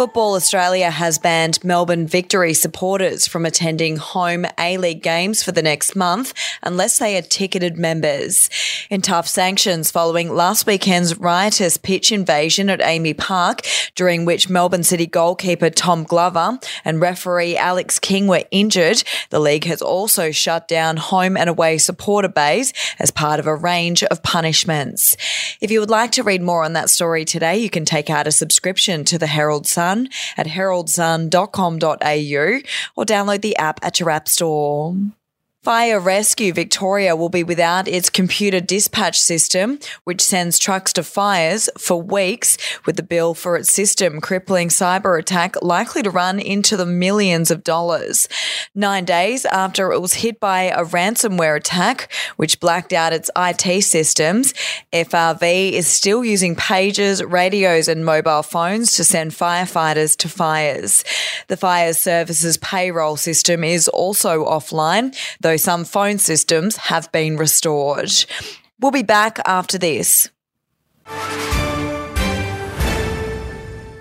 Football Australia has banned Melbourne Victory supporters from attending home A League games for the next month unless they are ticketed members. In tough sanctions following last weekend's riotous pitch invasion at AAMI Park, during which Melbourne City goalkeeper Tom Glover and referee Alex King were injured, the league has also shut down home and away supporter bays as part of a range of punishments. If you would like to read more on that story today, you can take out a subscription to the Herald Sun at heraldsun.com.au or download the app at your app store. Fire Rescue Victoria will be without its computer dispatch system, which sends trucks to fires for weeks, with the bill for its system crippling cyber attack likely to run into the millions of dollars. Nine days after it was hit by a ransomware attack, which blacked out its IT systems, FRV is still using pages, radios, and mobile phones to send firefighters to fires. The fire services payroll system is also offline, though some phone systems have been restored. We'll be back after this.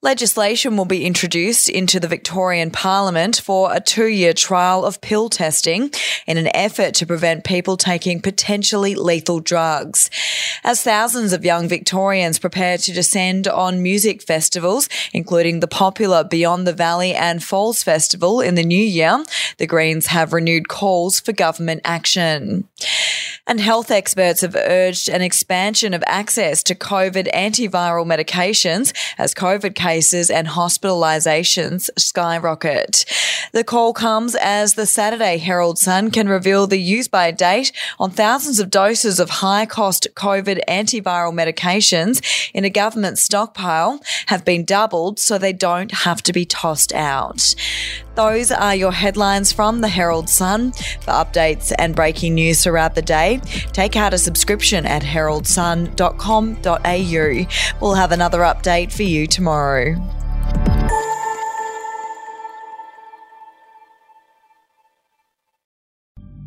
Legislation will be introduced into the Victorian Parliament for a two year trial of pill testing in an effort to prevent people taking potentially lethal drugs. As thousands of young Victorians prepare to descend on music festivals, including the popular Beyond the Valley and Falls Festival in the new year, the Greens have renewed calls for government action. And health experts have urged an expansion of access to COVID antiviral medications as COVID cases and hospitalizations skyrocket. The call comes as the Saturday Herald Sun can reveal the use by date on thousands of doses of high cost COVID antiviral medications in a government stockpile have been doubled so they don't have to be tossed out. Those are your headlines from the Herald Sun. For updates and breaking news throughout the day, take out a subscription at heraldsun.com.au. We'll have another update for you tomorrow.